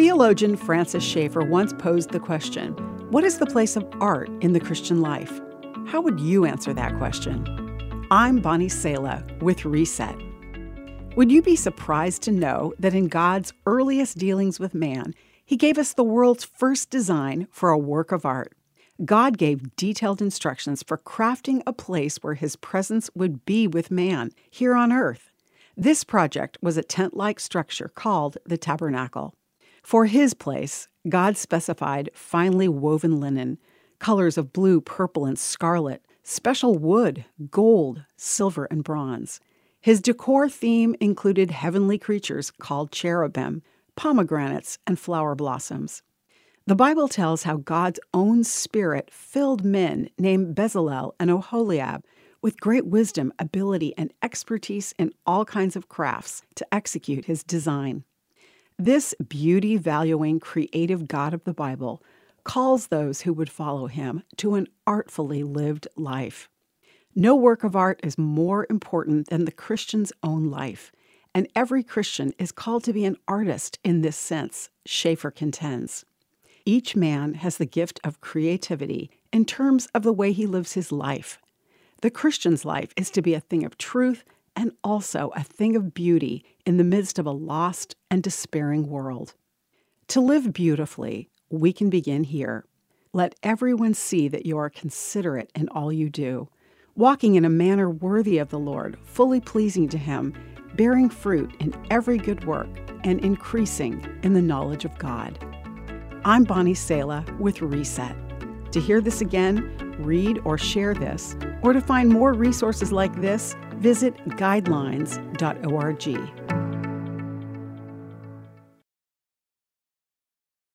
Theologian Francis Schaeffer once posed the question What is the place of art in the Christian life? How would you answer that question? I'm Bonnie Sala with Reset. Would you be surprised to know that in God's earliest dealings with man, He gave us the world's first design for a work of art? God gave detailed instructions for crafting a place where His presence would be with man here on earth. This project was a tent like structure called the tabernacle. For His place, God specified finely woven linen, colors of blue, purple, and scarlet, special wood, gold, silver, and bronze. His decor theme included heavenly creatures called cherubim, pomegranates, and flower blossoms. The Bible tells how God's own Spirit filled men named Bezalel and Oholiab with great wisdom, ability, and expertise in all kinds of crafts to execute his design. This beauty valuing, creative God of the Bible calls those who would follow him to an artfully lived life. No work of art is more important than the Christian's own life, and every Christian is called to be an artist in this sense, Schaeffer contends. Each man has the gift of creativity in terms of the way he lives his life. The Christian's life is to be a thing of truth and also a thing of beauty in the midst of a lost and despairing world. To live beautifully, we can begin here. Let everyone see that you are considerate in all you do, walking in a manner worthy of the Lord, fully pleasing to Him, bearing fruit in every good work, and increasing in the knowledge of God. I'm Bonnie Sala with Reset. To hear this again, read or share this, or to find more resources like this, visit guidelines.org.